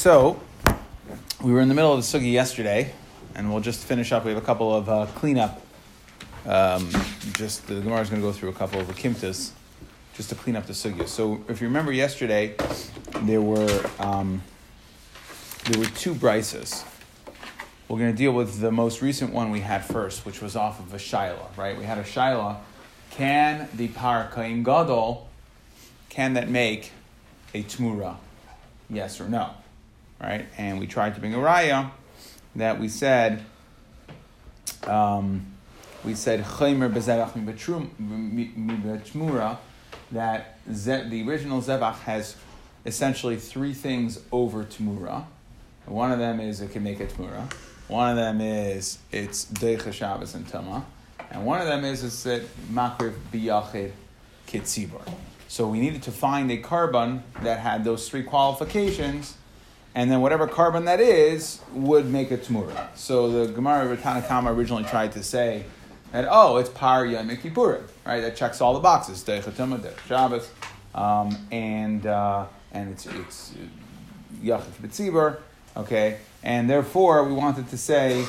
so we were in the middle of the sugya yesterday, and we'll just finish up. We have a couple of uh, cleanup. Um, just the Gemara is going to go through a couple of the kimtas, just to clean up the sugya. So if you remember yesterday, there were um, there were two brises. We're going to deal with the most recent one we had first, which was off of a shaila, right? We had a shaila. Can the par kain gadol, can that make a tmura? Yes or no? Right? And we tried to bring a raya that we said, um, we said chaymer bezevach that the original zevach has essentially three things over tmura. One of them is it can make a tmura. One of them is it's Deicha Shabbos and Tama. And one of them is it's that Makriv Biyachid Kitzibur. So we needed to find a carbon that had those three qualifications, and then whatever carbon that is would make a Tmura. So the Gemara of Tanakama originally tried to say that, oh, it's Par Yom right? That checks all the boxes. Deicha Tama, Deicha Shabbos. Um, and, uh, and it's, it's Yachid Kitzibur, okay? And therefore, we wanted to say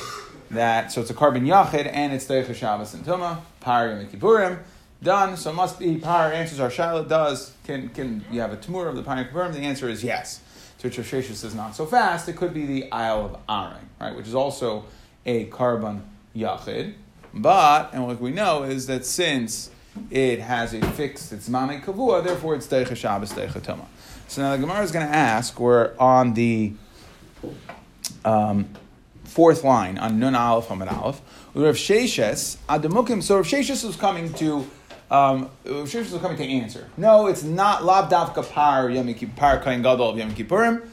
that, so it's a carbon yachid, and it's Deicha Shabbos and Tuma, Par Yom Kippurim, done, so must be Par, answers our shaila, does, can, can you have a Tamur of the Par Yom? The answer is yes. To Rosh is not so fast, it could be the el shel Aaron, right, which is also a carbon yachid. But, and what we know is that since it has a fixed, it's Mane Kavua, therefore it's Deicha Shabbos, Deicha Tuma. So now the Gemara is going to ask, we're on the um, fourth line on Nun Aleph Hamad Aleph. Rav Sheshes Adamukim. So Rav Sheshes was coming to. Um, Sheshes was coming to answer. No, it's not Lav Davka Par Yom Kippur Kain Gadol Yom Kippurim.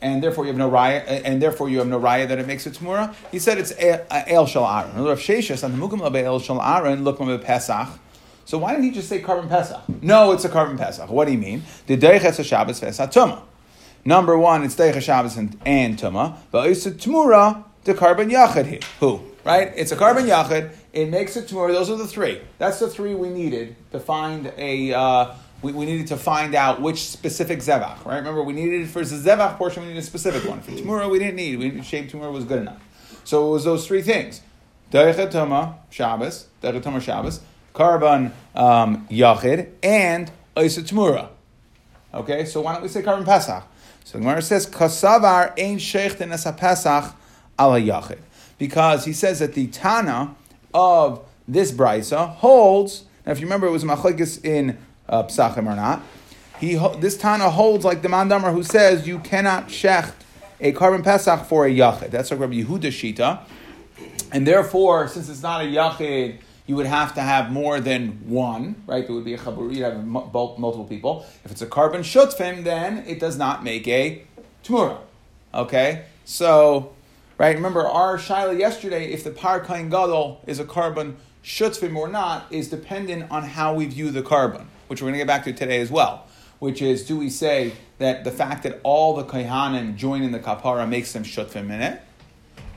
And therefore you have no raya, and therefore you have no raya that it makes it tmura. He said it's el shal aaron. Rav Sheshes on the mukim labe el shal aaron look pesach. So why didn't he just say carbon pesach? No, it's a carbon pesach. What do you mean? The deichet Shabbos vesatuma. Number one, it's Deicha Shabbos and, and Tuma. But it's a Tmura, the carbon Yachid here. Who? Right? It's a carbon Yachid. It makes a Tmura. Those are the three. That's the three we needed to find a. Uh, we, we needed to find out which specific zevach, right? Remember, we needed for the zevach portion, we needed a specific one. For Tmura, we didn't need. We shape Tmura was good enough. So it was those three things: Deicha Tuma Shabbos, Deicha Tuma Shabbos, carbon um, Yachid, and Isa Tmura. Okay, so why don't we say carbon Pesach? So the Gemara says, Kasavar ein shechten es pesach al yachid. Because he says that the Tana of this brisa holds, now if you remember it was machlekes in uh, Psachim or not, he, this Tana holds like the Mandamar who says you cannot shecht a carbon pesach for a yachid. That's like Rabbi Yehuda Shita. And therefore, since it's not a yachid, you would have to have more than one, right? There would be a chabur, you'd have multiple people. If it's a carbon shutfim, then it does not make a tmura. Okay? So, right, remember our shaila yesterday, if the par kain gadol is a carbon shutfim or not, is dependent on how we view the carbon, which we're going to get back to today as well. Which is, do we say that the fact that all the kaihanim join in the kapara makes them shutfim in it?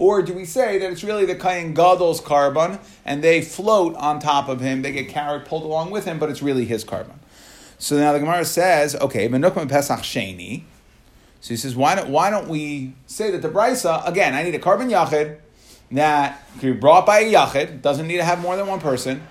Or do we say that it's really the Kayan Gadol's carbon and they float on top of him, they get carried, pulled along with him, but it's really his carbon? So now the Gemara says, okay, Menukman Pesach Sheni. So he says, why don't, why don't we say that the Brisa, again, I need a carbon Yachid that can be brought by a Yachid, doesn't need to have more than one person,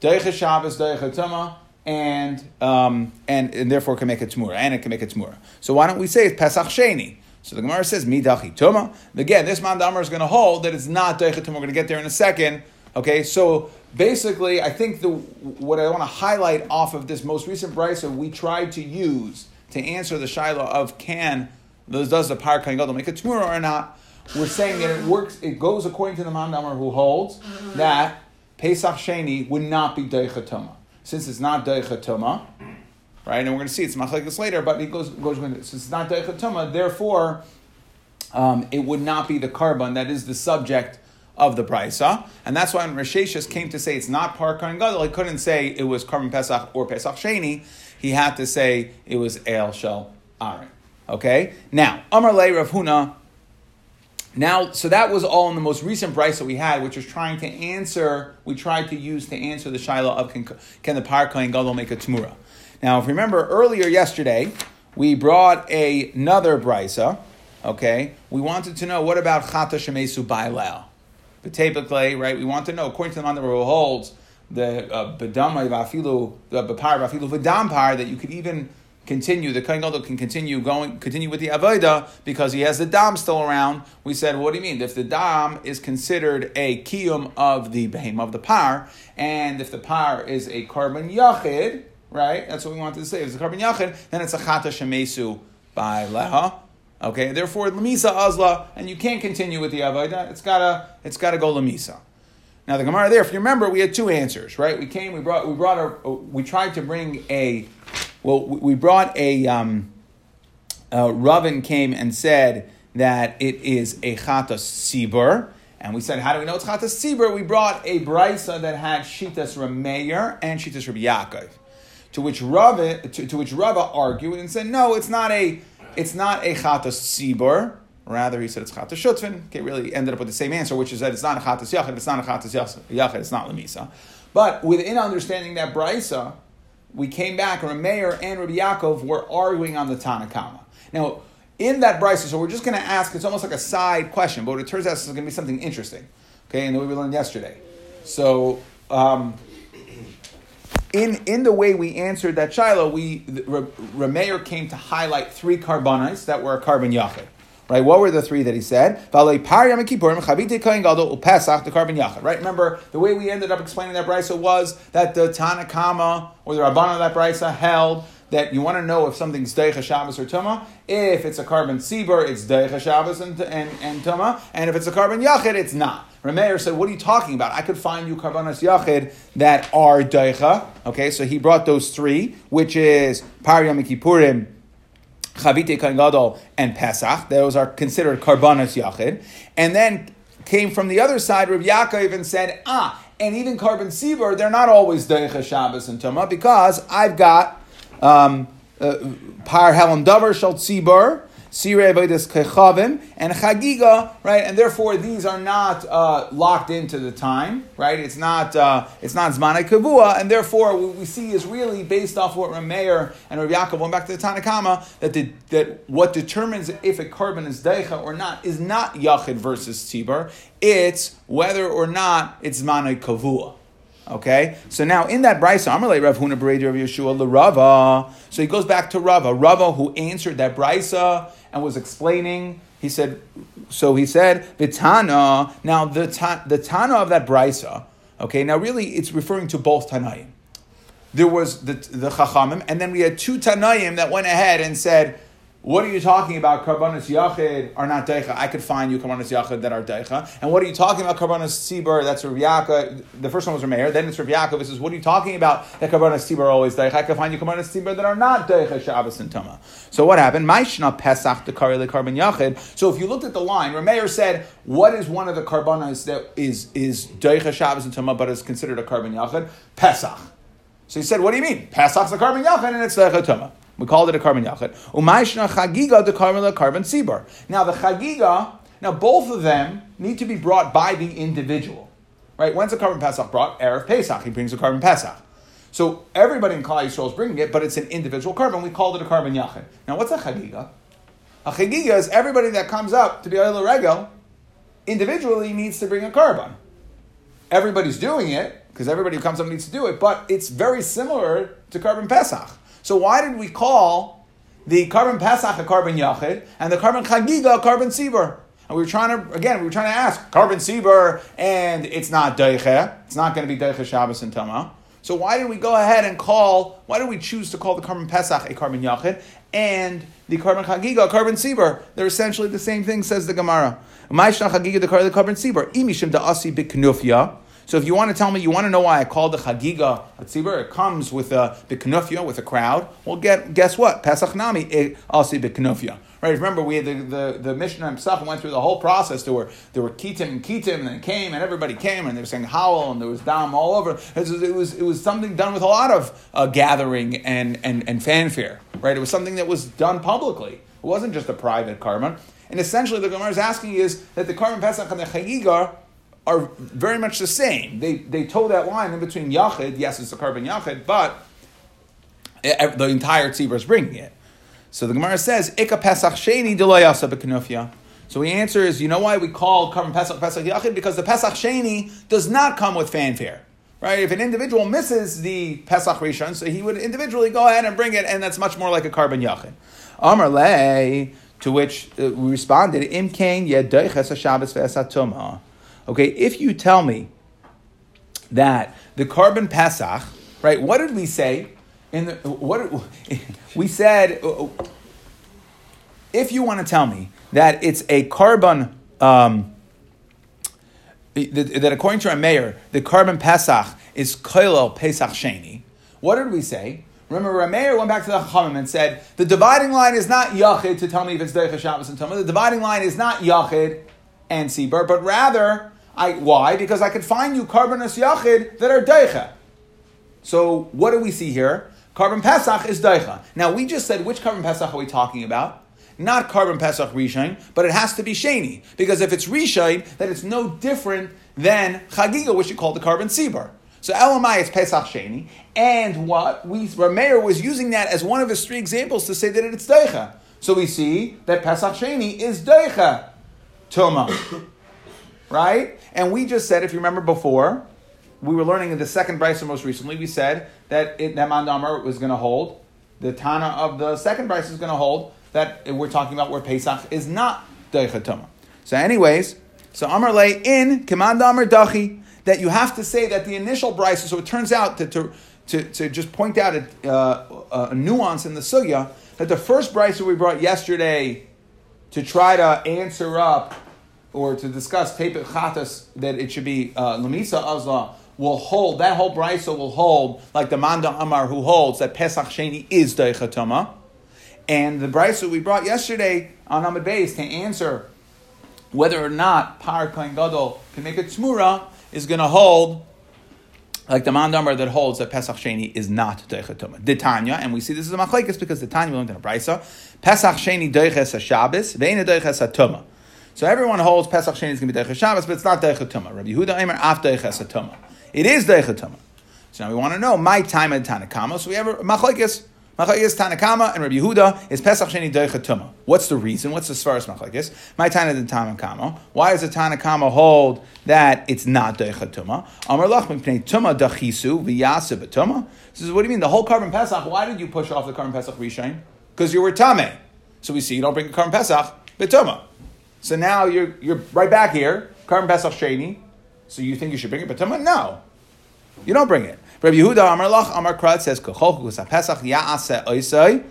Deicha Shabbos, Deicha Tumah, and, um, and, and therefore can make a Tmura, and it can make a Tmura. So why don't we say it's Pesach Sheni? So the Gemara says, Midachi Tuma. Again, this Mandamar is going to hold that it's not Deicha Tuma. We're going to get there in a second. Okay, so basically, I think the what I want to highlight off of this most recent brisa we tried to use to answer the shaila of can does the Par Kain Gadol make a Tmura or not? We're saying that it works, it goes according to the Mandamar who holds that Pesach Sheni would not be Deicha Tuma. Since it's not Deicha Tuma, right? And we're going to see it's machlekes like this later, but it goes goes since it's not deichatuma, therefore um, it would not be the carbon that is the subject of the brisa, and that's why when Rasheshis came to say it's not par kain gadol, he couldn't say it was carbon pesach or pesach sheni. He had to say it was el shel aaron. Okay, now Amar Le Rav Huna. Now, so that was all in the most recent brisa that we had, which was trying to answer. We tried to use to answer the shaila of can, can the par kain gadol make a tmura. Now, if you remember earlier yesterday, we brought a, another brisa. Okay, we wanted to know what about chata shemesu bailel. The typically, right? We want to know according to the man who holds the uh, bedamai vafilu the bepar vafilu v'dampar that you could even continue. The kohen gadol can continue going, continue with the avoda because he has the dam still around. We said, what do you mean? If the dam is considered a kiyum of the behem of the par, and if the par is a carbon yachid, right? That's what we wanted to say. If it's a korban yachid, then it's a chata shemesu by leha. Okay, therefore lemisa azla, and you can't continue with the avoda. It's gotta, it's gotta go lemisa. Now the Gemara there, if you remember, we had two answers, right? We came, we brought, we brought a, we tried to bring a, well, we brought a, um, uh, Ravin came and said that it is a chata sibur, and we said, how do we know it's chata sibur? We brought a brisa that had shitas Rameir and shitas Rabbi Yaakov, to which Rava, to, to which Rava argued and said, no, it's not a, it's not a chata sibur. Rather, he said it's chatas shutvin. Okay, really ended up with the same answer, which is that it's not a chatas yachid, it's not a chatas yachid, it's not lemisa. But within understanding that brisa, we came back, and Meir and Rabbi Yaakov were arguing on the Tanakama. Now, in that brisa, so we're just going to ask, it's almost like a side question, but it turns out it's going to be something interesting. Okay, and the way we learned yesterday. So, um, in, in the way we answered that shaila, we, Rameir came to highlight three carbonites that were a carbon yachid. Right? What were the three that he said? Right? Remember, the way we ended up explaining that brisa was that the Tanakama or the Rabban of that brisa held that you want to know if something's Deicha Shabbos or Tuma. If it's a carbon Sibur, it's Deicha Shabbos and, and, and Tuma. And if it's a carbon Yachid, it's not. Rameir said, What are you talking about? I could find you Karbanas Yachid that are Deicha. Okay, so he brought those three, which is Par Kippurim, Chavite Kohen Gadol, and Pesach. Those are considered Karbanas Yachid. And then came from the other side, Rabbi Yaakov and said, ah, and even carbon sibur, they're not always Deicha Shabbos and Tumah because I've got um, uh, Par Helam Davar Shal Tzibur, Sirei Avodas Kechavim, and Chagiga, right? And therefore, these are not uh, locked into the time, right? It's not uh, it's not Zmanei Kavua, and therefore, what we see is really based off what Rameir and Rav Yaakov went back to the Tanakama that the, that what determines if a carbon is deicha or not is not Yachid versus Tzibur. It's whether or not it's Zmanei Kavua. Okay, so now in that brisa, Amalei Rav Huna Beredi Rav Yeshua Rava. So he goes back to Rava, Rava who answered that brisa and was explaining. He said, so he said Vitana. Now the ta, the Tana of that brisa. Okay, now really it's referring to both Tanaim. There was the the Chachamim, and then we had two Tanaim that went ahead and said what are you talking about? Karbanis Yachid are not Deicha. I could find you Karbanis Yachid that are Deicha. And what are you talking about? Karbanis Tzibur, that's Rav Yaakov. The first one was Rameir, then it's Rav Yaakov. Says, what are you talking about that Karbanis Tzibur are always Deicha? I could find you Karbanis Tzibur that are not Deicha, Shabbos, and Tama. So what happened? Maishna Pesach the Karban Yachid. So if you looked at the line, Rameir said, what is one of the Karbanis that is, is Deicha, Shabbos, and Tama, but is considered a Karban Yachid? Pesach. So he said, what do you mean? Pesach's a Karban Yachid and it's Deicha Tama. We called it a carbon yachid. Umayshna chagiga the carbon carbon sibur. Now the chagiga, now both of them need to be brought by the individual. Right? When's a carbon pesach brought? Erev Pesach. He brings a carbon pesach. So everybody in Klal Yisrael is bringing it, but it's an individual carbon. We called it a carbon yachid. Now what's a chagiga? A chagiga is everybody that comes up to be a regel individually needs to bring a carbon. Everybody's doing it because everybody who comes up needs to do it, but it's very similar to carbon pesach. So why did we call the carbon Pesach a carbon Yachid and the carbon Chagiga a carbon Sibur? And we were trying to, again, we were trying to ask carbon Sibur and it's not Deiche. It's not going to be Deiche Shabbos and Tama. So why did we go ahead and call, why did we choose to call the carbon Pesach a carbon Yachid and the carbon Chagiga a carbon Sibur? They're essentially the same thing, says the Gemara. Ma'ishna Chagiga the carbon Sibur. Imishim da Asi Biknufya. So if you want to tell me, you want to know why I called the Chagiga a tzibur, it comes with a biknufya, with a crowd. Well, get, guess what? Pesach Nami, also biknufya. Right? Remember, we had the, the, the Mishnah himself went through the whole process. There were there were Ketim and Ketim, and it came, and everybody came, and they were saying howl, and there was dam all over. It was it was, it was something done with a lot of uh, gathering and, and, and fanfare. Right? It was something that was done publicly. It wasn't just a private karma. And essentially, the Gemara is asking is that the karma Pesach and the Chagiga are very much the same. They, they toe that line in between Yachid, yes, it's a carbon Yachid, but the entire tzibur is bringing it. So the Gemara says, Ika Pesach Sheni Deloyasa. So the answer is, you know why we call Karban Pesach Pesach Yachid? Because the Pesach Sheni does not come with fanfare. Right? If an individual misses the Pesach Rishon, so he would individually go ahead and bring it, and that's much more like a Karban Yachid. Amar Le, to which uh, we responded, Im Kain Yedoiches Shabbos Ve'esatuma. Okay, if you tell me that the carbon Pesach, right, what did we say? In the, what we said, if you want to tell me that it's a carbon, um, that according to our mayor, the carbon Pesach is Koilel Pesach Sheni. What did we say? Remember, Rameir went back to the Chachamim and said the dividing line is not Yachid to tell me if it's Deicha Shabbos and Tumah. The dividing line is not Yachid and Sibur, but rather, I why? Because I could find you Karbanos Yachid that are Deicha. So what do we see here? Carbon Pesach is Deicha. Now we just said which carbon Pesach are we talking about? Not carbon Pesach Rishon, but it has to be Sheni. Because if it's Rishon, then it's no different than Chagiga, which you call the carbon Sibur. So Elamai is Pesach Sheni, and what we Rameir was using that as one of his three examples to say that it's Deicha. So we see that Pesach Sheni is Deicha Tuma, right? And we just said, if you remember before, we were learning in the second brisa most recently. We said that it, Neman Damar was going to hold. The Tana of the second brisa is going to hold that we're talking about where Pesach is not Deicha Tuma. So, anyways, so Amar lay in Command Amar Dachi that you have to say that the initial brisa. So it turns out that to to, to just point out a, uh, a nuance in the sugya that the first brisa we brought yesterday to try to answer up or to discuss tepet chatas that it should be uh, lamisa azla will hold that whole brisa will hold like the manda amar who holds that pesach sheni is deichatama, and the brisa we brought yesterday on Amid Beis to answer whether or not par kohen gadol can make a tzmura is going to hold like the mandamar that holds that Pesach Sheni is not Deichatuma. Ditanya, and we see this is a machlekes because the Tanya we learned in a brisa. Pesach Sheni Deiches Shabbos, Veina Deiches Tuma. So everyone holds Pesach Sheni is going to be Deiches Shabbos, but it's not Deichatuma. Rabbi Yehuda Eimer Af Deiches Tuma. It is Deichatuma. So now we want to know my time at Tanakama. So we have machlekes. Machlekes Tanakama and Rabbi Yehuda is Pesach Sheni Tuma. What's the reason? What's the svaras Machlekes? My Tana the Tanakama. Why does the Tanakama hold that it's not Tuma? Amar Lach Tuma Dachisu V'Yasa B'Tuma. Says, what do you mean? The whole Karban Pesach, why did you push off the Karban Pesach Rishon? Because you were Tame. So we see you don't bring a Karban Pesach B'Tuma. So now you're, you're right back here, Karban Pesach Sheni. So you think you should bring it But? No. You don't bring it. Rabbi Yehuda Amar Lach Amar Krat says Pesach Yaase Oisai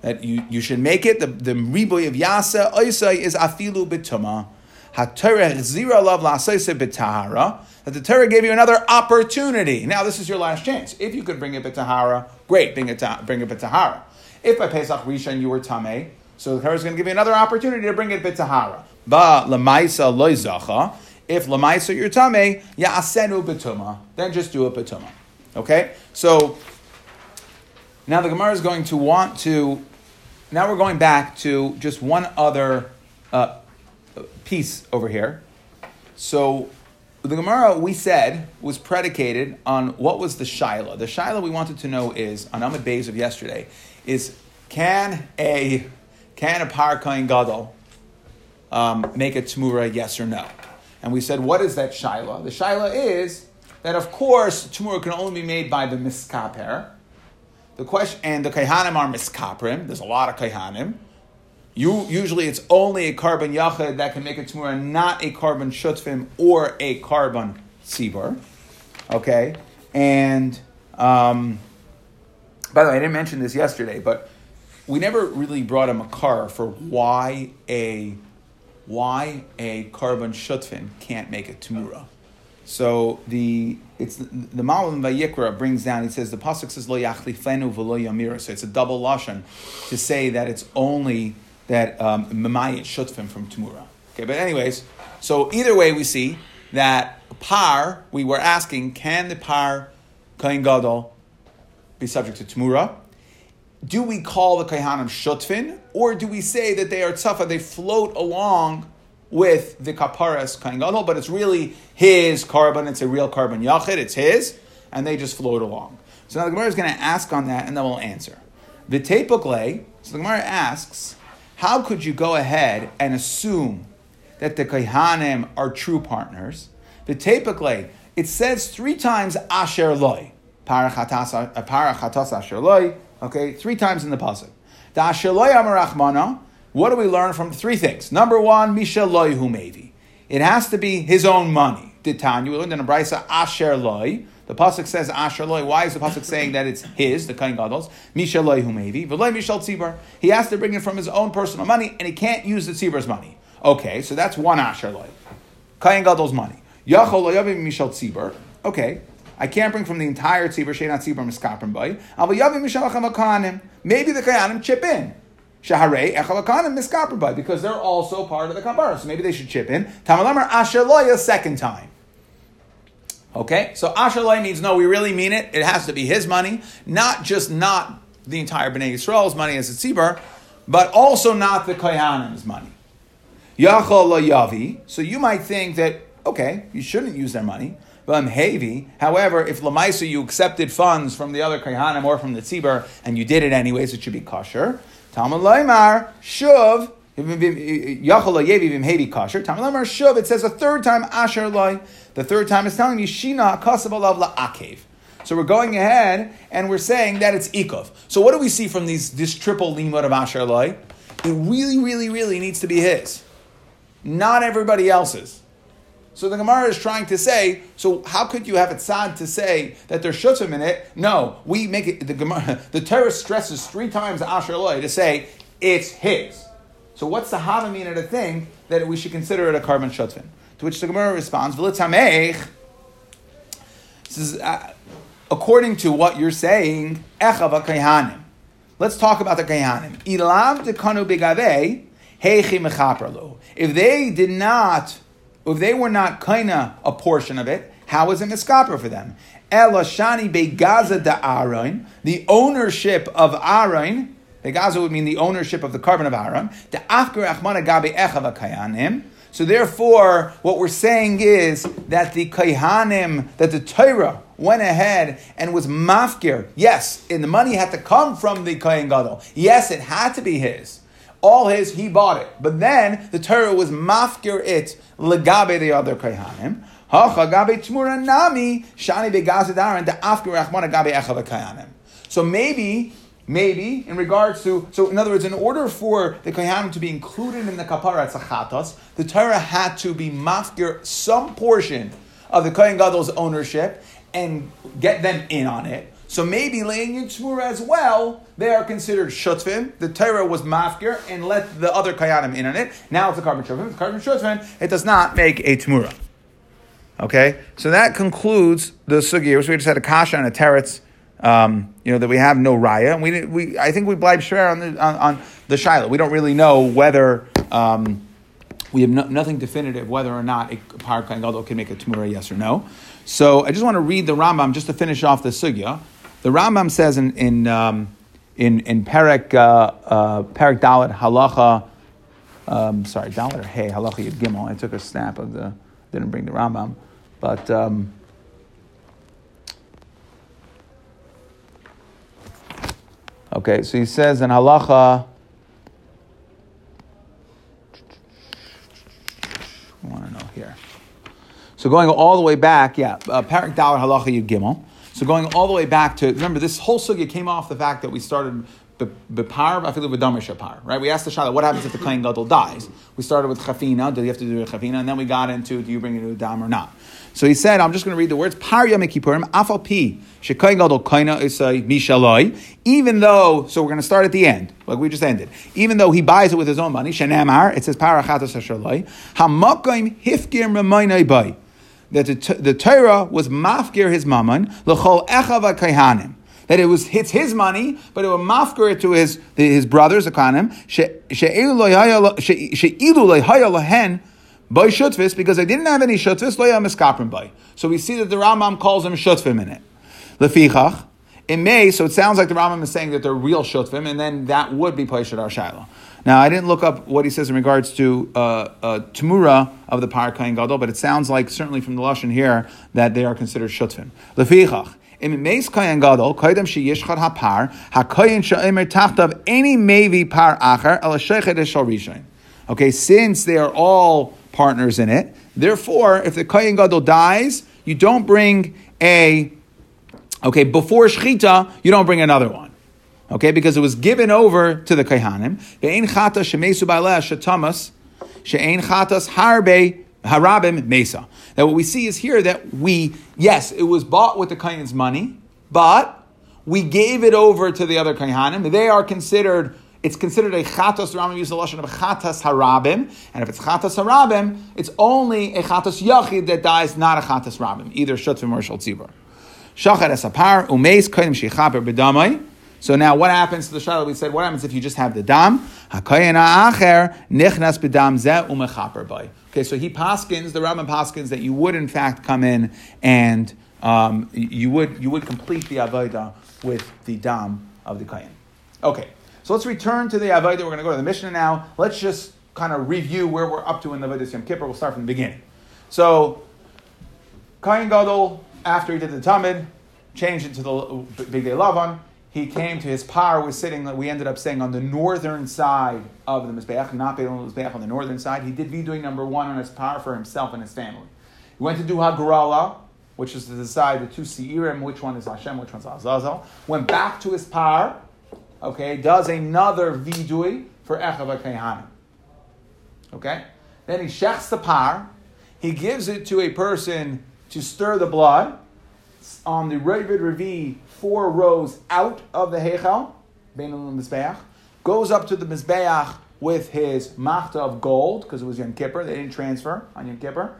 that you, you should make it the the riboy of Yaase Oisai is Afilu B'Tahara that the Torah gave you another opportunity. Now this is your last chance. If you could bring it B'Tahara, great, bring it bring it B'Tahara. If by Pesach Rishon you were Tameh, so the Torah is going to give you another opportunity to bring it B'Tahara. Ba Lamaisa Loizacha. If Lamaisa you're Tameh, Ya'asenu B'Tuma. Then just do it B'Tuma. Okay? So now the Gemara is going to want to. Now we're going back to just one other uh, piece over here. So the Gemara we said was predicated on what was the shaila. The shaila we wanted to know is on Amud Beis of yesterday is can a can a par kain gadol um, make a tmura yes or no? And we said what is that shaila? The shaila is that of course tmura can only be made by the miskaper. The question and the kaihanim are miskaprim. There's a lot of kaihanim. You, usually it's only a carbon yachid that can make a tmura, not a carbon shutfim or a carbon sibur. Okay, and um, by the way, I didn't mention this yesterday, but we never really brought a makar for why a why a carbon shutfin can't make a tumura. So the it's the Malam Vayikra brings down. He says the pasuk says lo yachlifenu v'lo yamira. So it's a double lashon to say that it's only that um, memayit shutfim from Tamura. Okay, but anyways, so either way we see that par we were asking can the par kain gadol be subject to Tamura? Do we call the kaihanim shutfin, or do we say that they are tzafa? They float along with the kaparas kain but it's really his carbon. It's a real carbon yachid. It's his, and they just float along. So now the Gemara is going to ask on that, and then we'll answer. V'tepokle, so the Gemara asks, how could you go ahead and assume that the Kohanim are true partners? V'tepokle, it says three times Asher Loi. Parachatas uh, Asher Loi, okay, three times in the pasuk. Amarachmana, what do we learn from three things? Number one, Misha Loi Humevi. It has to be his own money. Tanya, we learned in a brisa Asher loy. The pasuk says Asher loy. Why is the pasuk saying that it's his, the kain gadol's? Misha Loi Humevi. V'loi Mishal Tzibar. He has to bring it from his own personal money, and he can't use the Tzibar's money. Okay, so that's one Asher loy. Kain gadol's money. Yachol Mishal Tzibar. Okay, I can't bring from the entire tzibur, sheinat tzibur miskaprim by. Maybe the kayanim chip in. Shaharei echalakanim miskaprim by because they're also part of the kabbalah. So maybe they should chip in. Tamalamar asher second time. Okay, so Ashalai means no, we really mean it. It has to be his money, not just not the entire Bnei Yisrael's money as a tzibur, but also not the Koyanim's money. Yavi. So you might think that okay, you shouldn't use their money. However, if Lamaisa you accepted funds from the other Kohanim or from the Tzibur and you did it anyways, it should be kosher. Talmud Laimar, Shuv, it says a third time Asher Loi. The third time is telling you Shina Kasav Alav La'akev. So we're going ahead and we're saying that it's Ikov. So what do we see from these this triple limud of Asher Loi? It really, really, really needs to be his. Not everybody else's. So the Gemara is trying to say, so how could you have it sad to say that there's shutim in it? No, we make it, the Gemara, the Torah stresses three times Asher Loi to say it's his. So what's the hava mean at a thing that we should consider it a carbon shutvin? To which the Gemara responds, V'litamech, this is, uh, according to what you're saying, echav. Let's talk about the kayhanim. Ilav dekanu begave, heichi mechapralo. If they did not if they were not kaina a portion of it, how is it miskaper for them? Elashani begaza da Aaron, the ownership of Aaron, begaza would mean the ownership of the carbon of Aaron, the afker achmana gabe echav kayanim. So therefore, what we're saying is that the kayhanim, that the Torah went ahead and was mafkir. Yes, and the money had to come from the kayan gadol. Yes, it had to be his all his, he bought it. But then the Torah was mafkir it legabe the other kayhanim. Hacha gabe tmura nami shani begazadaran the afkir rachmana gabe echav kayanim. So maybe maybe in regards to so in other words in order for the kohanim to be included in the kapara tzachatos the torah had to be mafkir some portion of the kohen gadol's ownership and get them in on it so maybe laying in Shmura as well, they are considered shutvim. The Torah was mafkir and let the other kayanim in on it. Now it's a carbon shutvim. It's carbon shutvim. It does not make a tmura. Okay, so that concludes the sugya. So we just had a kasha and a teretz. Um, you know that we have no raya, and we we I think we blind share on the on, on the shaila. We don't really know whether. Um, we have no, nothing definitive whether or not a par gadol can make a tmura, yes or no. So I just want to read the Rambam just to finish off the sugya. The Rambam says in in um, in, in Perek uh, uh, Perek Dalit Halacha. Um, sorry, Dalit or Hey Halacha Yud Gimel. I took a snap of the didn't bring the Rambam, but. Um, okay, so he says in Halacha. I want to know here. So going all the way back, yeah, uh, Parak Dalit Halacha Yud Gimel. So going all the way back to remember this whole sugya came off the fact that we started bepar afilu v'damer shapar. Right? We asked the shaila, what happens if the kohen gadol dies? We started with chafina. Do you have to do a chafina? And then we got into do you bring it to a dam or not? So he said, I'm just going to read the words. Par yom kippurim afal pi shekohen gadol koina isay mishaloi. Even though, so we're going to start at the end, like we just ended. Even though he buys it with his own money, shenamar, it says parachatos hashaloi hamakoim hifgir memoinai bay that the, the Torah was mafgir his mammon l'chol echav kaihanim. That it was it's his money, but it was mafgir it to his his brothers the kahanim she'ilu lehen by shutvis because they didn't have any shutvis lo miskaprim by. So we see that the Rambam calls them shutvim in it. Lefichach. It may, so it sounds like the Rambam is saying that they're real shutvim, and then that would be Paishat Ar shaila. Now, I didn't look up what he says in regards to uh, uh, Tamura of the Par Kain Gadol, but it sounds like, certainly from the Lashon here, that they are considered Shutvim. Lefichach, Im meis kohen gadol, koydem sheyishchad hapar, hakoyen she'emer tachtav any mevi par acher, el shechet shal rishon. Okay, since they are all partners in it, therefore, if the kohen gadol dies, you don't bring a, okay, before shchita, you don't bring another one. Okay, because it was given over to the kohanim. Ve'ein chata shemesu ba'aleh shetamas, she'ein chatas harbe harabim mesa. Now, what we see is here that we, yes, it was bought with the kohen's money, but we gave it over to the other kohanim. They are considered. It's considered a chatos. Rambam uses the lashon of chatas harabim, and if it's chatas harabim, it's only a chatos yachid that dies, not a chatas rabim, either shutzim or shal tzibur. Shachat esapar umeis kodim shechaper bedamai. So now, what happens to the shadow? We said, what happens if you just have the dam? Okay, so he paskins, the Rambam paskins, that you would in fact come in and um, you would you would complete the avodah with the dam of the kohen. Okay, so let's return to the avodah. We're going to go to the Mishnah now. Let's just kind of review where we're up to in the avodah Yom Kippur. We'll start from the beginning. So, Kohen Gadol, after he did the Tamid, changed into the Bigdei Lavan he came to his par was sitting, we ended up saying, on the northern side of the Mizbeach, not Beil Mizbeach on the northern side. He did doing number one on his par for himself and his family. He went to do Hagrala, which is to decide the two Seirim, which one is Hashem, which one's Azazel. Went back to his par, okay, does another vidui for Echav Kehanim. Okay? Then he shechs the par, he gives it to a person to stir the blood on the Ravid Revi four rows out of the Heichal, Bein Mizbeach, goes up to the Mizbeach with his machta of gold, because it was Yom Kippur, they didn't transfer on Yom Kippur.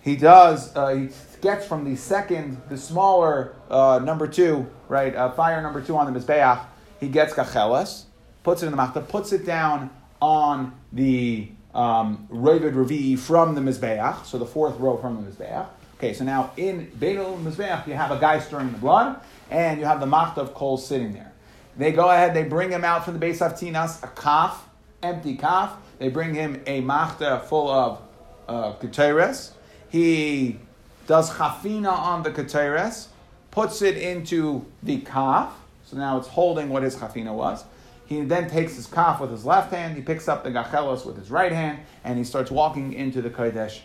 He does, uh, he gets from the second, the smaller uh, number two, right, uh, fire number two on the Mizbeach, he gets kachelas, puts it in the machta, puts it down on the um, Ravid from the Mizbeach, so the fourth row from the Mizbeach. Okay, so now in Beidel Mizbeach, you have a guy stirring the blood, and you have the machta of coals sitting there. They go ahead, they bring him out from the base of Tinas, a kaf, empty kaf. They bring him a machta full of uh, keteres. He does chafina on the keteres, puts it into the kaf. So now it's holding what his chafina was. He then takes his kaf with his left hand. He picks up the gachelos with his right hand, and he starts walking into the kodesh,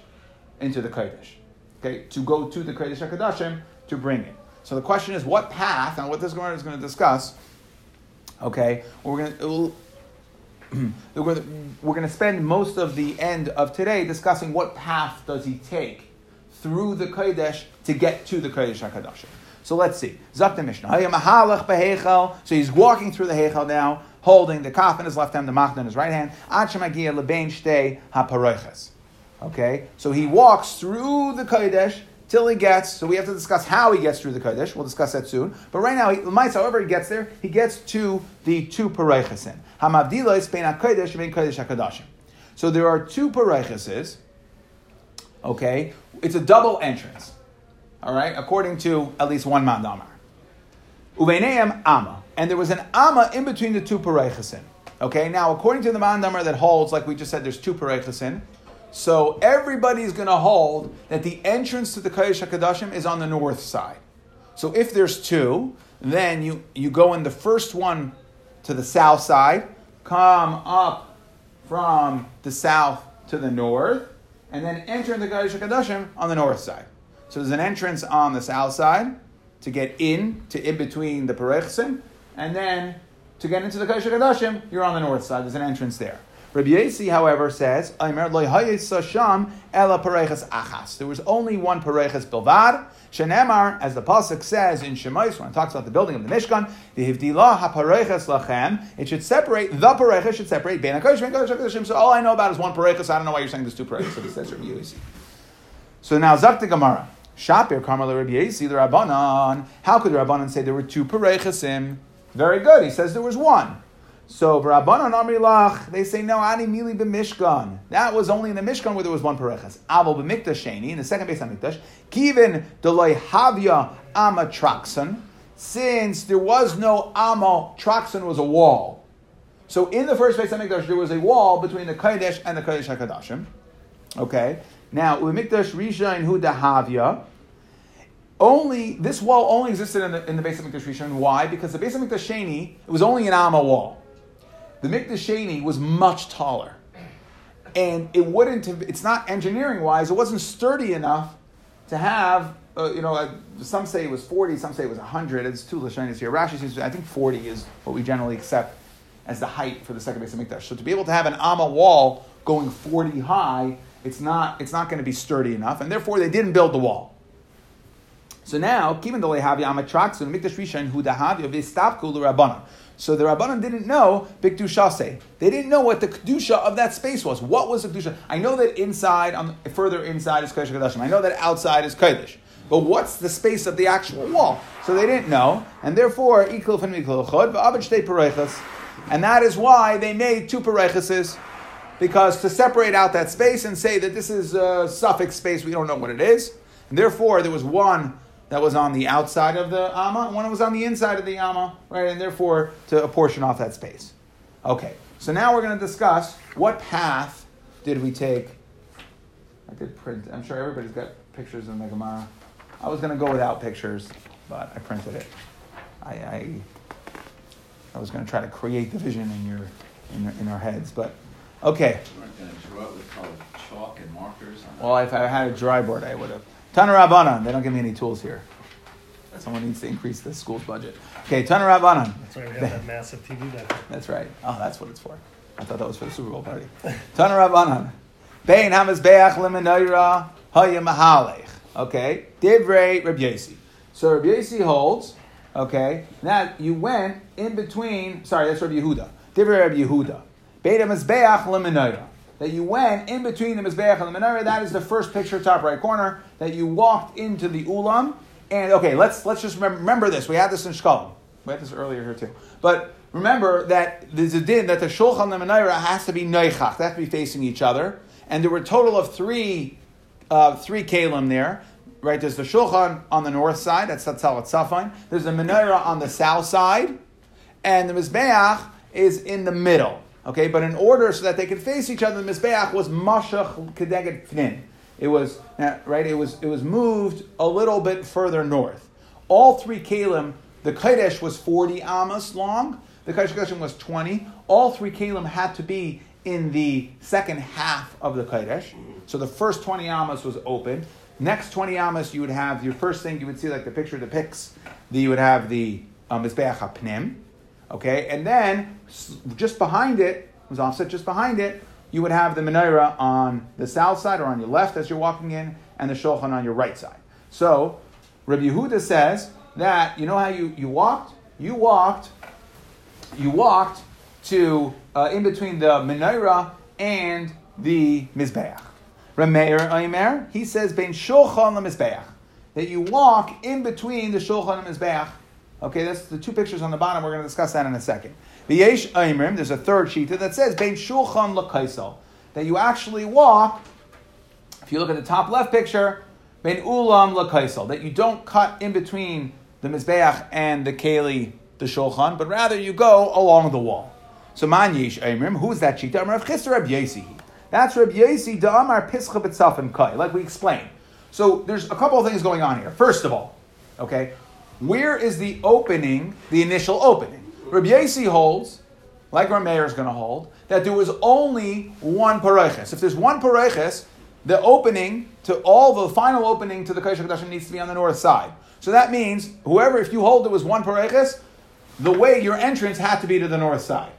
into the kodesh. Okay, to go to the kodesh hakadoshim to bring it. So the question is, what path, and what this Gemara is going to discuss, okay, we're going to, we're going to spend most of the end of today discussing what path does he take through the Kodesh to get to the Kodesh HaKadosh. So let's see. Zakta Mishnah. So he's walking through the Heichel now, holding the kaf in his left hand, the machta in his right hand. Okay, so he walks through the Kodesh till he gets. So we have to discuss how he gets through the Kodesh. We'll discuss that soon. But right now, he, however he gets there, he gets to the two pareichasin. Hamavdila is bein hakodesh bein kodesh hakadashim. So there are two pareichases. Okay, it's a double entrance. All right, according to at least one mandamar. Uveineim ama, and there was an ama in between the two pareichasin. Okay, now according to the mandamar that holds, like we just said, there's two pareichasin. So everybody's going to hold that the entrance to the Kodesh HaKadoshim is on the north side. So if there's two, then you, you go in the first one to the south side, come up from the south to the north, and then enter the Kodesh HaKadoshim on the north side. So there's an entrance on the south side to get in, to in between the Perechsim, and then to get into the Kodesh HaKadoshim, you're on the north side. There's an entrance there. Rabbi Yasi, however, says, There was only one pareches bilvad. Shenemar, as the pasuk says in Shemais, when it talks about the building of the Mishkan, the hivdilah hapareches lachem. It should separate the pareches should separate So all I know about is one pareches. I don't know why you're saying there's two pareches. Says Rabbi Yasi. So now Zakta Gemara. Shapir Karmel Rabbi Yasi the Rabbanan. How could the Rabbanan say there were two parechesim? Very good. He says there was one. So Rabbanon Amrilach, they say no, Ani Mili b'Mishkan. That was only in the Mishkan where there was one pareches. Aval b'Mikdash Sheni, in the second base on Mikdash, Kivin deloy Havya Amatraxon, since there was no Ama, Traxon was a wall. So in the first base on Mikdash, there was a wall between the Kodesh and the Kodesh HaKadashim. Okay. Now, Mikdash Rishon Hu Havya, only this wall only existed in the, in the base of Mikdash Rishon. Why? Because the base of Mikdash Sheni it was only an Amma wall. The Mikdash Sheni was much taller, and it wouldn't have. It's not engineering wise. It wasn't sturdy enough to have. Uh, you know, uh, some say it was forty, some say it was hundred. It's two lashonis here. Rashi says I think forty is what we generally accept as the height for the second base of Mikdash. So to be able to have an Amma wall going forty high, it's not it's not going to be sturdy enough, and therefore they didn't build the wall. So now, given the lehavi amatraksu mikdash rishon hu dahavi of istapku l'rabbanan. So the rabbanan didn't know bikdushase. They didn't know what the kedusha of that space was. What was the kedusha? I know that inside, on further inside is kodesh kadashim. I know that outside is kodesh. But what's the space of the actual wall? So they didn't know, and therefore And that is why they made two parechases because to separate out that space and say that this is a suffix space, we don't know what it is. And therefore, there was one that was on the outside of the Amma, and one was on the inside of the Amma, right? And therefore, to apportion off that space. Okay, so now we're going to discuss what path did we take. I did print, I'm sure everybody's got pictures in the Gemara. I was going to go without pictures, but I printed it. I, I, I was going to try to create the vision in your, in, in our heads, but okay. You weren't going to draw it with colored chalk and markers? well, if I had a dry board, I would have. Tana Rabbanan. They don't give me any tools here. Someone needs to increase the school's budget. Okay, Tana Rabbanan. That's right. We have that massive TV there. That's right. Oh, that's what it's for. I thought that was for the Super Bowl party. Tana Rabbanan. Bein hamizbeach lemenaira haya mahalech. Okay, divrei Reb Yasi. So Reb holds. Okay, now you went in between. Sorry, that's Reb Yehuda. Divrei Reb Yehuda. Bein hamizbeach lemenaira that you went in between the Mizbeach and the Menorah. That is the first picture, top right corner, that you walked into the Ulam. And okay, let's, let's just remember, remember this. We had this in Shkalim. We had this earlier here too. But remember that there's a din that the Shulchan and the Menorah has to be Neichach. They have to be facing each other. And there were a total of three, uh, three Kalim there. Right, there's the Shulchan on the north side, that's Satzalat Safine. There's the Menorah on the south side. And the Mizbeach is in the middle. Okay, but in order so that they could face each other, the mizbeach was mashach kedeged pnin. It was right. It was it was moved a little bit further north. All three kalim. The kodesh was forty amas long. The kodesh was twenty. All three kalim had to be in the second half of the kodesh. So the first twenty amas was open. Next twenty amas, you would have your first thing you would see like the picture depicts. The, you would have the um, mizbeach. Okay, and then just behind it, was offset just behind it, you would have the menorah on the south side or on your left as you're walking in, and the shulchan on your right side. So, Rabbi Yehuda says that you know how you, you walked? You walked, you walked to uh, in between the menorah and the mizbeach. Rameir Aimer, he says ben shulchan the mizbeach that you walk in between the shulchan and mizbeach Okay, that's the two pictures on the bottom. We're going to discuss that in a second. The Yesh Aimrim, there's a third sheet that says Bein Shulchan Lakaisal, that you actually walk. If you look at the top left picture, Bein Ulam Lakaisal, that you don't cut in between the Mizbeach and the Keli, the Shulchan, but rather you go along the wall. So Man Yesh Aimrim, who's that sheet? Amar Chisra Reb Yesi. That's Reb Yesi Da'amar Pischa B'tzaf Kai, like we explained. So there's a couple of things going on here. First of all, okay, where is the opening, the initial opening? Rabbi holds, like Rameir is going to hold, that there was only one pareches. If there's one pareches, the opening to all the final opening to the Kodesh HaKadoshim needs to be on the north side. So that means whoever, if you hold there was one pareches, the way your entrance had to be to the north side.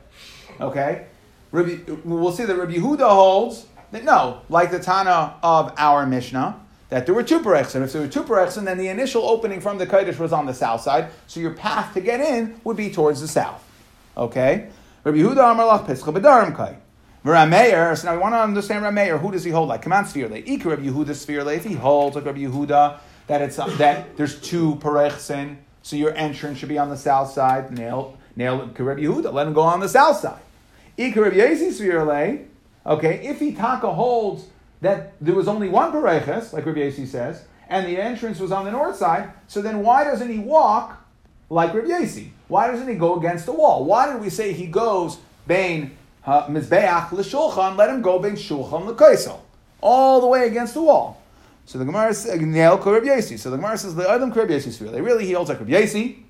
Okay, we'll see that Rabbi Yehuda holds that no, like the Tana of our Mishnah, that there were two parechsim. If there were two parechsim, then the initial opening from the Kodesh was on the south side, so your path to get in would be towards the south. Okay? Rabbi Yehuda Amar Lach Pescha B'darim Kai. Rameir, so now we want to understand Rameir, who does he hold like? Come on, Sfirle. Ika Rabbi Yehuda Sfirle, if he holds like Rabbi Yehuda, that it's that there's two parechsim, so your entrance should be on the south side, nail, nail Rabbi Yehuda, let him go on the south side. Ika Rabbi Yezi Sfirle, okay, if he taka holds that there was only one Bereches, like Rabbi Yasi says, and the entrance was on the north side, so then why doesn't he walk like Rabbi Yasi? Why doesn't he go against the wall? Why did we say he goes Bain Mizbeach l'shulchan, let him go Bain Shulchan l'kaisel, all the way against the wall? So the Gemara says, Nail Korab Yesi. So the Gemara says, the Adam Korab Yesi Really, he holds like Korab Yesi,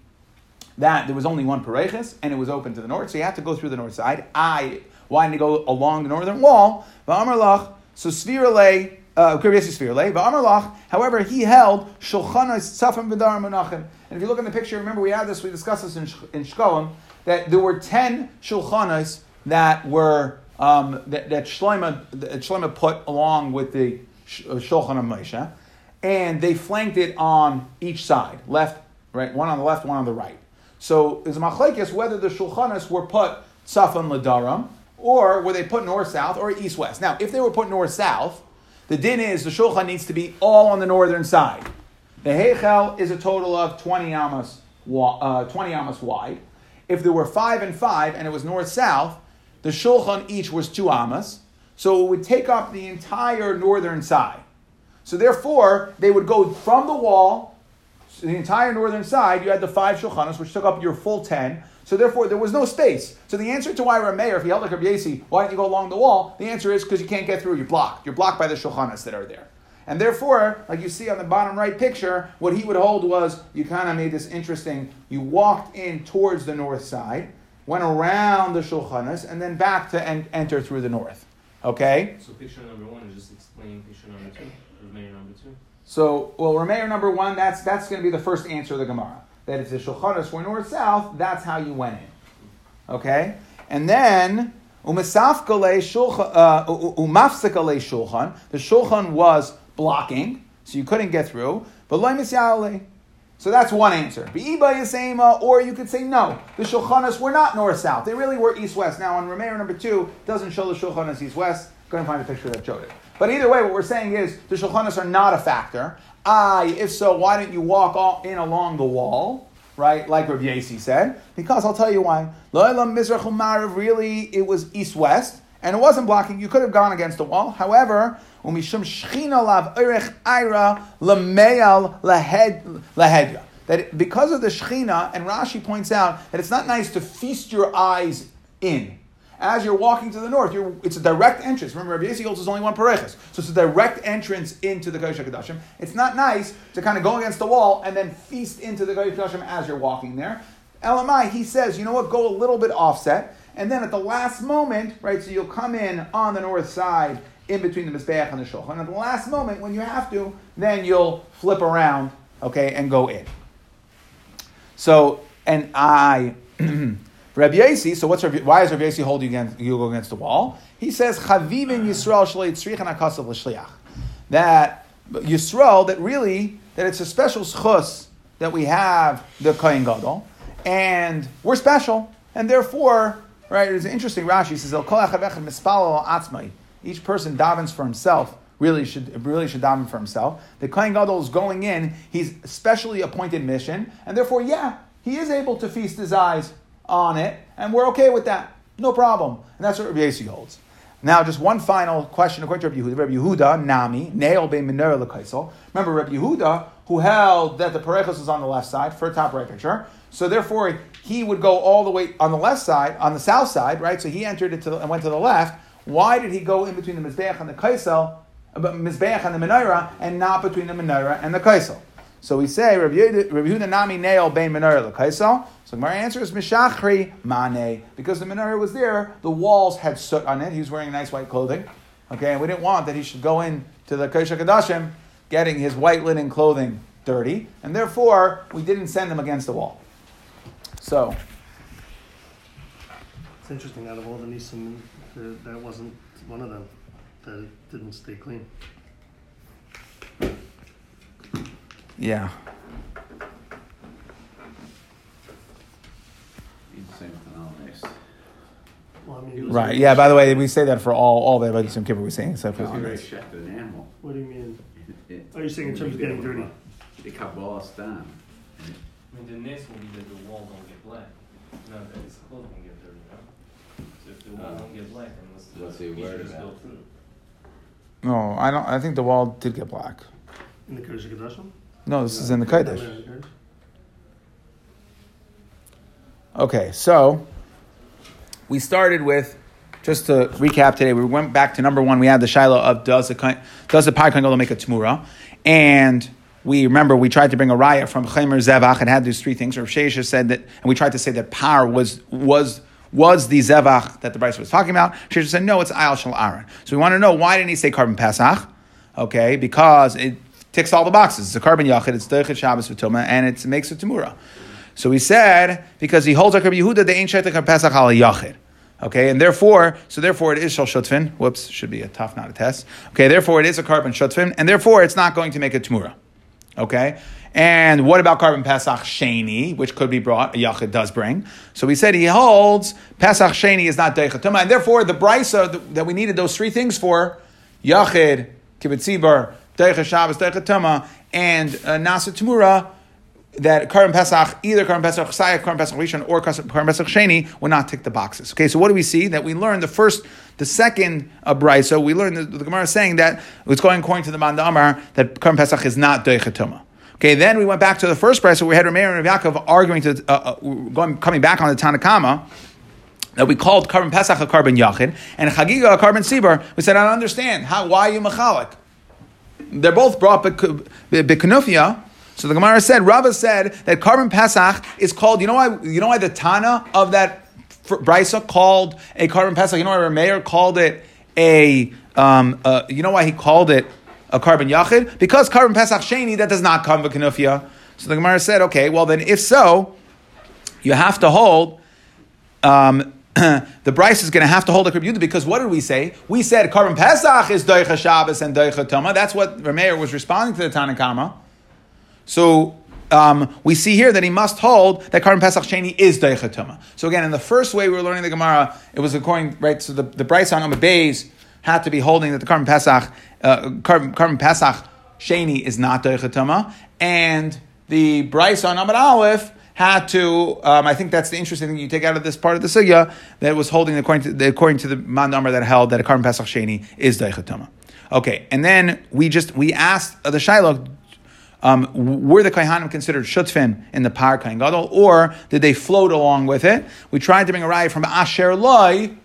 that there was only one Pareches, and it was open to the north, so you had to go through the north side. I, why didn't you go along the northern wall? Va'amar lach, so Sfirle, uh. Lach, however, he held Shulchanas Tzafim V'dar Menachem. And if you look in the picture, remember we had this, we discussed this in, in Shkolim, that there were 10 Shulchanas that were, um, that, that Shloima put along with the uh, Shulchan of Moshe, and they flanked it on each side, left, right, one on the left, one on the right. So is machlekes whether the shulchanas were put tzafan ladaram or were they put north south or east west. Now, if they were put north south, the din is the shulchan needs to be all on the northern side. The heichel is a total of twenty amas, uh, twenty amas wide. If there were five and five and it was north south, the shulchan each was two amas, so it would take up the entire northern side. So therefore, they would go from the wall, so the entire northern side, you had the five shulchanos, which took up your full ten. So therefore, there was no space. So the answer to why Rameir, if he held like Rabbi Yossi, why didn't you go along the wall? The answer is because you can't get through. You're blocked. You're blocked by the shulchanos that are there. And therefore, like you see on the bottom right picture, what he would hold was you kind of made this interesting. You walked in towards the north side, went around the shulchanos, and then back to en- enter through the north. Okay? So picture number one is just explaining picture number two, remaining number two. So, well, Rameir number one, that's, that's going to be the first answer of the Gemara. That if the Shulchanos were north-south, that's how you went in. Okay? And then, uh, umafsikale shulchan, the shulchan was blocking, so you couldn't get through, but. So that's one answer. Or you could say no. The shulchanas were not north-south. They really were east-west. Now, on Rameir number two, doesn't show the shulchanas east-west. Couldn't find a picture that showed it. But either way, what we're saying is the shulchanas are not a factor. I, if so, why didn't you walk all in along the wall? Right, like Rabbi Yossi said, because I'll tell you why. Really, it was east-west, and it wasn't blocking. You could have gone against the wall. However, umishum lav erech. That because of the shchina, and Rashi points out that it's not nice to feast your eyes in. As you're walking to the north, it's a direct entrance. Remember, Rabbi Yossi holds only one pareches, so it's a direct entrance into the Kodesh HaKadoshim. It's not nice to kind of go against the wall and then feast into the Kodesh HaKadoshim as you're walking there. LMI, he says, you know what, go a little bit offset, and then at the last moment, right, so you'll come in on the north side in between the Mizbeach and the Shulchan. And at the last moment, when you have to, then you'll flip around, okay, and go in. So, and I, Rabbi Yossi, so what's Rabbi, why is Rabbi Yossi hold you against, you against the wall? He says, Yisrael and Akasav L'Shliach. That Yisrael, that really, that it's a special schus that we have the Kohen Gadol, and we're special, and therefore, right, it's interesting, Rashi says. Each person davens for himself, really should really should daven for himself. The Kohen Gadol is going in, he's specially appointed mission, and therefore, yeah, he is able to feast his eyes on it, and we're okay with that. No problem. And that's what Rabbi Yossi holds. Now, just one final question according to Rabbi Yehuda. Rabbi Yehuda, Nami, Neil be Minera Lekaisel. Remember, Rabbi Yehuda, who held that the Parechos was on the left side, for a top right picture. So therefore, he would go all the way on the left side, on the south side, right? So he entered it to the, and went to the left. Why did he go in between the Mizbeach and the Kaisel, uh, Mizbeach and the Menorah, and not between the Menorah and the Kaisel? So we say, Rabbi Yehuda, Nami Neil Bein Menorah Lekaisel. So my answer is Mishachri Mane. Because the menorah was there, the walls had soot on it. He was wearing nice white clothing. Okay, and we didn't want that he should go in to the Kodesh HaKadoshim getting his white linen clothing dirty, and therefore we didn't send him against the wall. So, It's interesting, out of all the Nisim, that wasn't one of them that didn't stay clean. Yeah. He's the same with an Alves. Well, I mean, He was- Right, yeah, by the way, we say that for all, all the Avodah Yom Kippur we say, except for Because he already Amos. checked an animal. what do you mean? It- it- Oh, you're saying in terms of getting dirty? The Kabbalah stand. I mean, the next will be that the wall don't get black, not that his clothes won't get dirty, no? So if the wall Uh, don't get black, then what's the, what's he he worried should just go about? through. No, I don't, I think the wall did get black. In the Kodesh HaKadoshim? No, this is in the Kodesh. Okay, so we started with just to recap today, we went back to number one. We had the shaila of does the does the pie kohen make a tmura, and we remember we tried to bring a raya from Chaymer Zevach and had these three things. Rav Shesha said that, and we tried to say that par was was was the Zevach that the Bryce was talking about. Shesha said no, it's Ayal Shal Aaron. So we want to know why didn't he say korban Pesach? Okay, because it ticks all the boxes. It's a korban yachid, it's Deichet Shabbos V'Tumah, and it makes a tmura. So we said because he holds a Rabbi Yehuda, they ain't shaytek Pesach al yachid. Okay, and therefore, so therefore it is shal shutfin. Whoops, should be a tough, not a test. Okay, therefore it is a korban shutfin, and therefore it's not going to make a tmura. Okay? And what about carbon Pesach Sheni, which could be brought, a Yachid does bring? So we said he holds Pesach Sheni is not Deichatuma, and therefore the Brisa that we needed those three things for, Yachid, Kibbutz Deichat Shabbos, Deichatuma, and uh, Nasa tmura, that Karim Pesach, either Karim Pesach Chasaya, Karim Pesach Rishon, or Karim Pesach Sheni would not tick the boxes. Okay, so what do we see? That we learned the first, the second uh, brisa, we learned the, the Gemara is saying that it's going according to the Manda Amar that Karim Pesach is not Deichatuma. Okay, then we went back to the first brisa. We had Rameir and Rav Yaakov arguing to, uh, uh, going, coming back on the Tanakama that we called korban Pesach a korban Yachin, and Chagiga a korban Sibur. We said, I don't understand. How, why are you Machalik? They're both brought Bekanufia. So the Gemara said, Rava said that korban Pesach is called, you know why, you know why the Tana of that Brisa called a korban Pesach, you know why Rameir called it a, um, uh, you know why he called it a korban Yachid? Because korban Pesach Sheni, that does not come Bekanufia. So the Gemara said, okay, well then if so, you have to hold, um, the Bryce is going to have to hold a Krib because what did we say? We said Korban Pesach is Doicha Shabbos and Doicha Toma. That's what Rameir was responding to the Tanakama. So um, we see here that he must hold that Korban Pesach Sheni is Doicha Toma. So again, in the first way we were learning the Gemara, it was according, right, so the, the Bryce on Bays had to be holding that the Korban Pesach, uh, Korban Pesach Sheni is not Doicha Toma, and the Bryce on Amud Aleph had to, um, I think that's the interesting thing you take out of this part of the sugya, that was holding according to the, according to the man number that held that a korban pesach sheni is daichatama. Okay, and then we just, we asked the shaila, um, were the Kaihanim considered shutfin in the Par Kain Gadol, or did they float along with it? We tried to bring a raya from Asher Loi.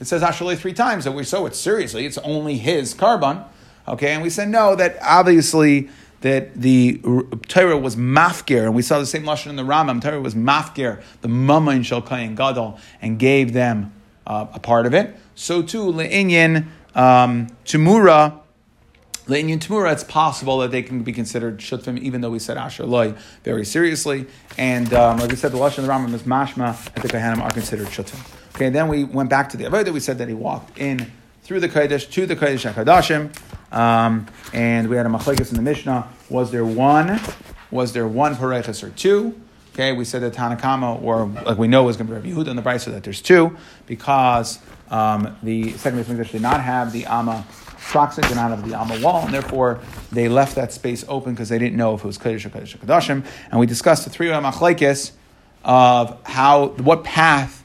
It says Asher Loi three times, that we so it's seriously, it's only his korban. Okay, and we said no, that obviously that the Torah was mafgir, and we saw the same lashon in the Rambam. Torah was mafgir, the mama in Shalkayin Gadol, and gave them uh, a part of it. So too le'inyan um, tmura. Le'inyan tmura, it's possible that they can be considered shutfim, even though we said Asher Loi very seriously. And um, like we said, the lashon in the Rambam is mashma that the Kohanim are considered shutfim. Okay, then we went back to the Avodah. We said that he walked in through the Kodesh to the Kodesh HaKadoshim. Um, and we had a machlekes in the Mishnah. Was there one? Was there one pareches or two? Okay, we said that Tanakama, or like we know, is going to be Rabbi Yehuda in the Brisa that there's two because um, the second Mikdash did not have the Amma proxy, did not have the Amma wall, and therefore they left that space open because they didn't know if it was Kodesh or Kodesh or. And we discussed the three machlekes of how what path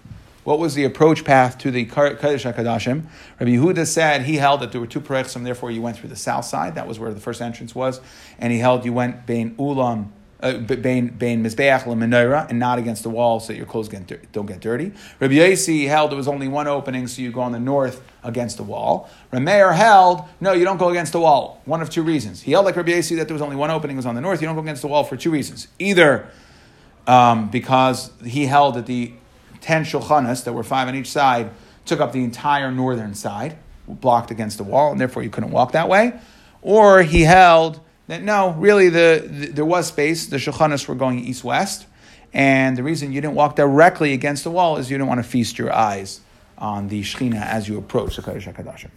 what was the approach path to the Kodesh HaKadoshim? Rabbi Yehuda said he held that there were two parechsim, therefore you went through the south side. That was where the first entrance was. And he held you went Bain Ulam, uh, Bain, Bain Mizbeach Menorah, and not against the wall so that your clothes get, don't get dirty. Rabbi Yossi held there was only one opening, so you go on the north against the wall. Rameir held, no, you don't go against the wall. One of two reasons. He held like Rabbi Yossi that there was only one opening, was on the north. You don't go against the wall for two reasons. Either um, because he held that the ten shulchanas that were five on each side took up the entire northern side, blocked against the wall, and therefore you couldn't walk that way. Or he held that no, really the, the there was space. The shulchanas were going east west, and the reason you didn't walk directly against the wall is you didn't want to feast your eyes on the shechina as you approach the Kodesh Hakadoshim.